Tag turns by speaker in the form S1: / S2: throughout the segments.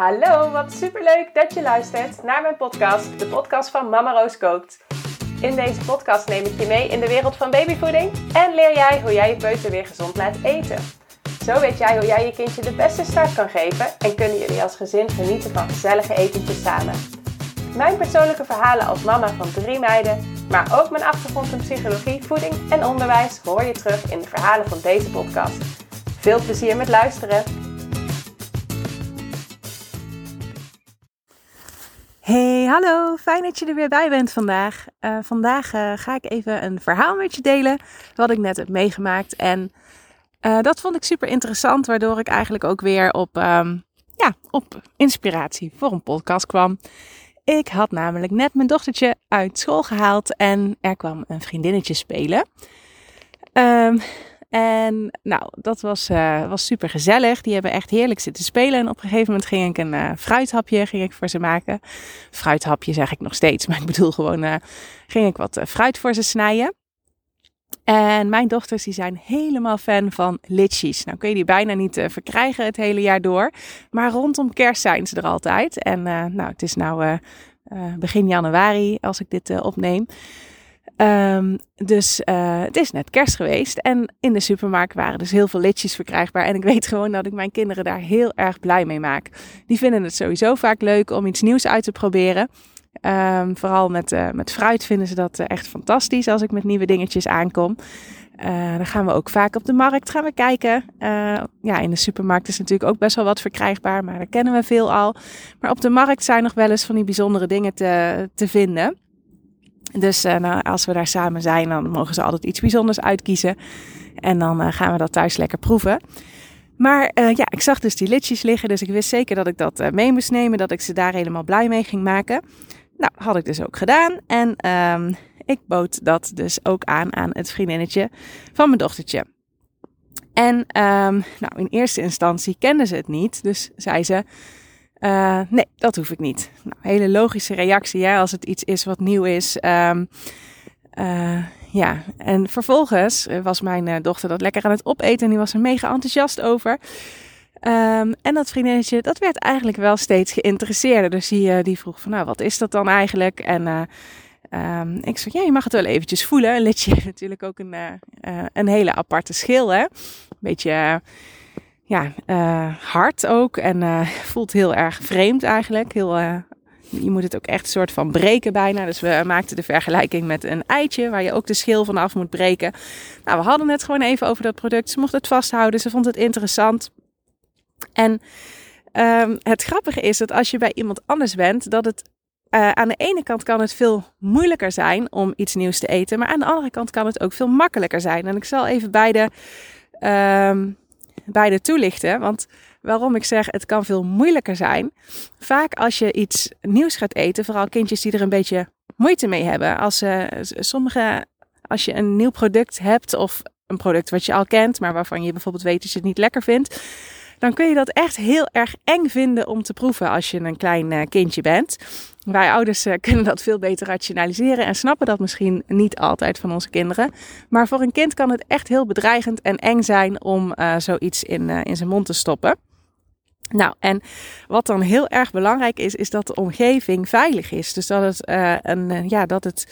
S1: Hallo, wat superleuk dat je luistert naar mijn podcast, de podcast van Mama Roos Kookt. In deze podcast neem ik je mee in de wereld van babyvoeding en leer jij hoe jij je peuter weer gezond laat eten. Zo weet jij hoe jij je kindje de beste start kan geven en kunnen jullie als gezin genieten van gezellige etentjes samen. Mijn persoonlijke verhalen als mama van drie meiden, maar ook mijn achtergrond in psychologie, voeding en onderwijs hoor je terug in de verhalen van deze podcast. Veel plezier met luisteren!
S2: Hallo. Fijn dat je er weer bij bent vandaag. Uh, vandaag uh, ga ik even een verhaal met je delen wat ik net heb meegemaakt. En uh, dat vond ik super interessant, waardoor ik eigenlijk ook weer op, um, ja, op inspiratie voor een podcast kwam. Ik had namelijk net mijn dochtertje uit school gehaald en er kwam een vriendinnetje spelen. Um, en nou, dat was, uh, was super gezellig. Die hebben echt heerlijk zitten spelen. En op een gegeven moment ging ik een uh, fruithapje ging ik voor ze maken. Fruithapje zeg ik nog steeds, maar ik bedoel gewoon, uh, ging ik wat fruit voor ze snijden. En mijn dochters die zijn helemaal fan van litchis. Nou kun je die bijna niet verkrijgen het hele jaar door. Maar rondom kerst zijn ze er altijd. En nou, het is nou begin januari als ik dit opneem. Um, dus uh, het is net kerst geweest en in de supermarkt waren dus heel veel litjes verkrijgbaar. En ik weet gewoon dat ik mijn kinderen daar heel erg blij mee maak. Die vinden het sowieso vaak leuk om iets nieuws uit te proberen. Um, vooral met, uh, met fruit vinden ze dat uh, echt fantastisch als ik met nieuwe dingetjes aankom. dan gaan we ook vaak op de markt gaan we kijken. ja, in de supermarkt is natuurlijk ook best wel wat verkrijgbaar, maar daar kennen we veel al. Maar op de markt zijn nog wel eens van die bijzondere dingen te, te vinden. Dus uh, nou, als we daar samen zijn, dan mogen ze altijd iets bijzonders uitkiezen. En dan uh, gaan we dat thuis lekker proeven. Maar uh, ja, ik zag dus die litjes liggen, dus ik wist zeker dat ik dat mee moest nemen, dat ik ze daar helemaal blij mee ging maken. Nou, had ik dus ook gedaan. En um, ik bood dat dus ook aan aan het vriendinnetje van mijn dochtertje. En um, nou, in eerste instantie kende ze het niet, dus zei ze... Uh, nee, dat hoef ik niet. Nou, hele logische reactie hè, als het iets is wat nieuw is. Um, uh, ja, en vervolgens was mijn dochter dat lekker aan het opeten en die was er mega enthousiast over. Um, en dat vriendinnetje, dat werd eigenlijk wel steeds geïnteresseerder. Dus die, die vroeg van, nou, wat is dat dan eigenlijk? En um, ik zei, ja, je mag het wel eventjes voelen. Een heeft natuurlijk ook een, een hele aparte schil, hè. Beetje ja, uh, hard ook. En uh, voelt heel erg vreemd eigenlijk. Heel, uh, je moet het ook echt een soort van breken bijna. Dus we maakten de vergelijking met een eitje waar je ook de schil van af moet breken. Nou, we hadden het gewoon even over dat product. Ze mocht het vasthouden. Ze vond het interessant. En um, het grappige is dat als je bij iemand anders bent, dat het aan de ene kant kan het veel moeilijker zijn om iets nieuws te eten. Maar aan de andere kant kan het ook veel makkelijker zijn. En ik zal even beide um, beide toelichten. Want waarom ik zeg het kan veel moeilijker zijn. Vaak als je iets nieuws gaat eten, vooral kindjes die er een beetje moeite mee hebben. Als uh, sommige, als je een nieuw product hebt of een product wat je al kent, maar waarvan je bijvoorbeeld weet dat je het niet lekker vindt. Dan kun je dat echt heel erg eng vinden om te proeven als je een klein uh, kindje bent. Wij ouders uh, kunnen dat veel beter rationaliseren en snappen dat misschien niet altijd van onze kinderen. Maar voor een kind kan het echt heel bedreigend en eng zijn om uh, zoiets in, in zijn mond te stoppen. Nou, en wat dan heel erg belangrijk is, is dat de omgeving veilig is. Dus dat het, een, ja, dat, het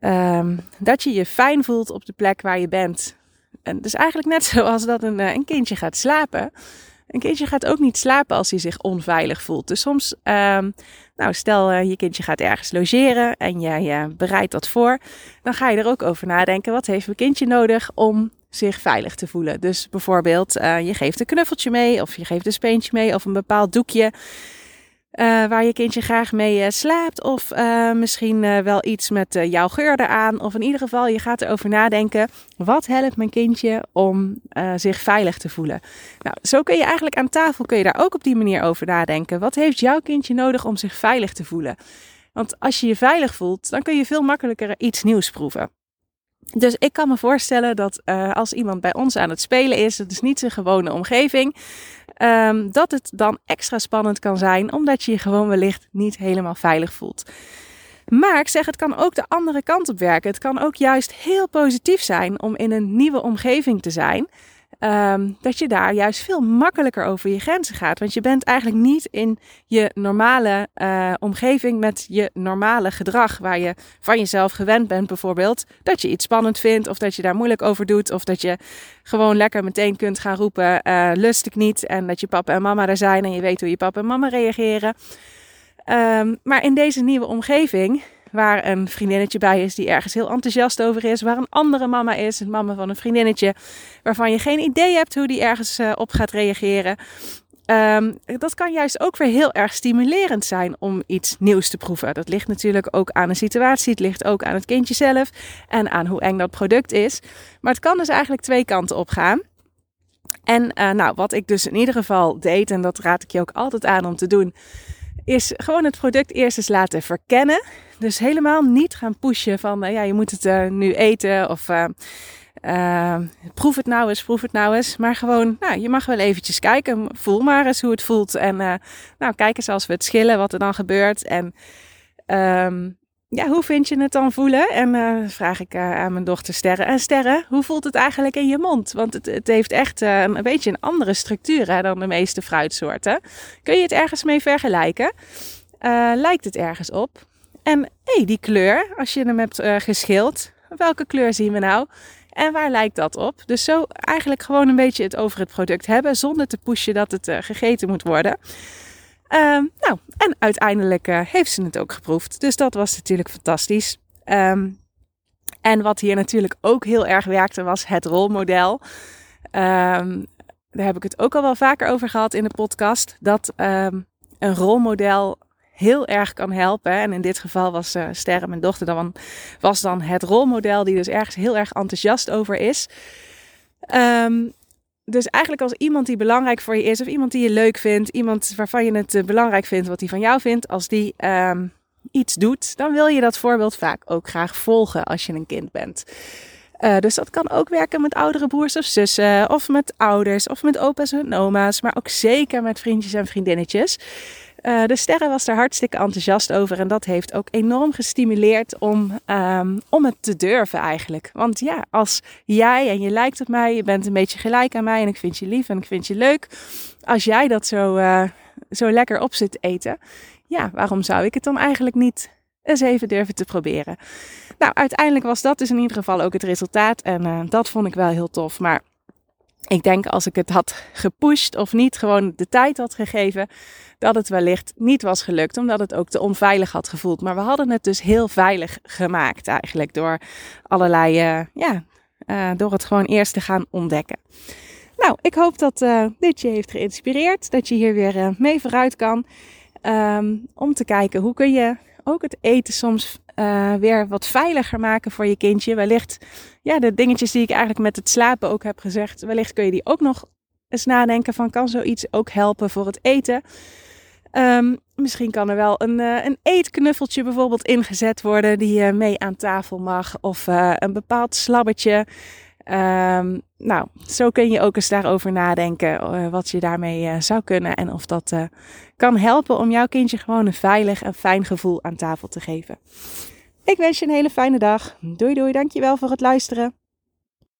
S2: um, dat je je fijn voelt op de plek waar je bent. En dus eigenlijk net zoals dat een, een kindje gaat slapen. Een kindje gaat ook niet slapen als hij zich onveilig voelt. Dus soms, uh, nou stel uh, je kindje gaat ergens logeren en jij uh, bereidt dat voor. Dan ga je er ook over nadenken, wat heeft mijn kindje nodig om zich veilig te voelen. Dus bijvoorbeeld, uh, je geeft een knuffeltje mee of je geeft een speentje mee of een bepaald doekje. Uh, waar je kindje graag mee uh, slaapt. Of uh, misschien wel iets met jouw geur eraan. Of in ieder geval, je gaat erover nadenken. Wat helpt mijn kindje om zich veilig te voelen? Nou, zo kun je eigenlijk aan tafel kun je daar ook op die manier over nadenken. Wat heeft jouw kindje nodig om zich veilig te voelen? Want als je je veilig voelt, dan kun je veel makkelijker iets nieuws proeven. Dus ik kan me voorstellen dat als iemand bij ons aan het spelen is, het is niet zijn gewone omgeving, um, dat het dan extra spannend kan zijn, omdat je je gewoon wellicht niet helemaal veilig voelt. Maar ik zeg, het kan ook de andere kant op werken. Het kan ook juist heel positief zijn om in een nieuwe omgeving te zijn. Ehm, dat je daar juist veel makkelijker over je grenzen gaat. Want je bent eigenlijk niet in je normale uh, omgeving met je normale gedrag. Waar je van jezelf gewend bent, bijvoorbeeld. Dat je iets spannend vindt, of dat je daar moeilijk over doet. Of dat je gewoon lekker meteen kunt gaan roepen: uh, lust ik niet. En dat je papa en mama er zijn en je weet hoe je papa en mama reageren. Um, maar in deze nieuwe omgeving waar een vriendinnetje bij is die ergens heel enthousiast over is, waar een andere mama is, een mama van een vriendinnetje, waarvan je geen idee hebt hoe die ergens uh, op gaat reageren. Um, dat kan juist ook weer heel erg stimulerend zijn om iets nieuws te proeven. Dat ligt natuurlijk ook aan de situatie, het ligt ook aan het kindje zelf en aan hoe eng dat product is. Maar het kan dus eigenlijk twee kanten op gaan. En uh, nou, wat ik dus in ieder geval deed, en dat raad ik je ook altijd aan om te doen, is gewoon het product eerst eens laten verkennen. Dus helemaal niet gaan pushen van uh, ja, je moet het uh, nu eten of uh, proef het nou eens, proef het nou eens. Maar gewoon, nou, je mag wel eventjes kijken. Voel maar eens hoe het voelt. En nou, kijk eens als we het schillen, wat er dan gebeurt. En um, ja, hoe vind je het dan voelen? En uh, vraag ik uh, aan mijn dochter Sterre. En Sterre, hoe voelt het eigenlijk in je mond? Want het, het heeft echt een beetje een andere structuur dan de meeste fruitsoorten. Kun je het ergens mee vergelijken? lijkt het ergens op? En hé, hey, die kleur, als je hem hebt geschild, welke kleur zien we nou? En waar lijkt dat op? Dus zo eigenlijk gewoon een beetje het over het product hebben, zonder te pushen dat het gegeten moet worden. Um, nou, en uiteindelijk uh, heeft ze het ook geproefd. Dus dat was natuurlijk fantastisch. Um, en wat hier natuurlijk ook heel erg werkte, was het rolmodel. Um, daar heb ik het ook al wel vaker over gehad in de podcast. Dat een rolmodel heel erg kan helpen. En in dit geval was uh, Sterre, mijn dochter, dan was dan het rolmodel die dus ergens heel erg enthousiast over is. Dus eigenlijk als iemand die belangrijk voor je is, of iemand die je leuk vindt, iemand waarvan je het eh, belangrijk vindt wat hij van jou vindt, als die um, iets doet, dan wil je dat voorbeeld vaak ook graag volgen als je een kind bent. Uh, dus dat kan ook werken met oudere broers of zussen, of met ouders, of met opa's en oma's, maar ook zeker met vriendjes en vriendinnetjes. Uh, de sterren was daar hartstikke enthousiast over. En dat heeft ook enorm gestimuleerd om, um, om het te durven eigenlijk. Want ja, als jij en je lijkt op mij, je bent een beetje gelijk aan mij en ik vind je lief en ik vind je leuk. Als jij dat zo, uh, zo lekker op zit eten, ja, waarom zou ik het dan eigenlijk niet eens even durven te proberen? Nou, uiteindelijk was dat dus in ieder geval ook het resultaat. En uh, dat vond ik wel heel tof. Maar ik denk als ik het had gepusht of niet gewoon de tijd had gegeven, dat het wellicht niet was gelukt, omdat het ook te onveilig had gevoeld. Maar we hadden het dus heel veilig gemaakt eigenlijk door allerlei, uh, ja, uh, door het gewoon eerst te gaan ontdekken. Nou, ik hoop dat uh, dit je heeft geïnspireerd, dat je hier weer mee vooruit kan. Um, om te kijken hoe kun je ook het eten soms uh, weer wat veiliger maken voor je kindje. Wellicht, ja, de dingetjes die ik eigenlijk met het slapen ook heb gezegd, wellicht kun je die ook nog eens nadenken van kan zoiets ook helpen voor het eten. Um, misschien kan er wel een, uh, een eetknuffeltje bijvoorbeeld ingezet worden die je mee aan tafel mag. Of een bepaald slabbertje. Um, nou, zo kun je ook eens daarover nadenken uh, wat je daarmee zou kunnen. En of dat kan helpen om jouw kindje gewoon een veilig en fijn gevoel aan tafel te geven. Ik wens je een hele fijne dag. Doei doei, dankjewel voor het luisteren.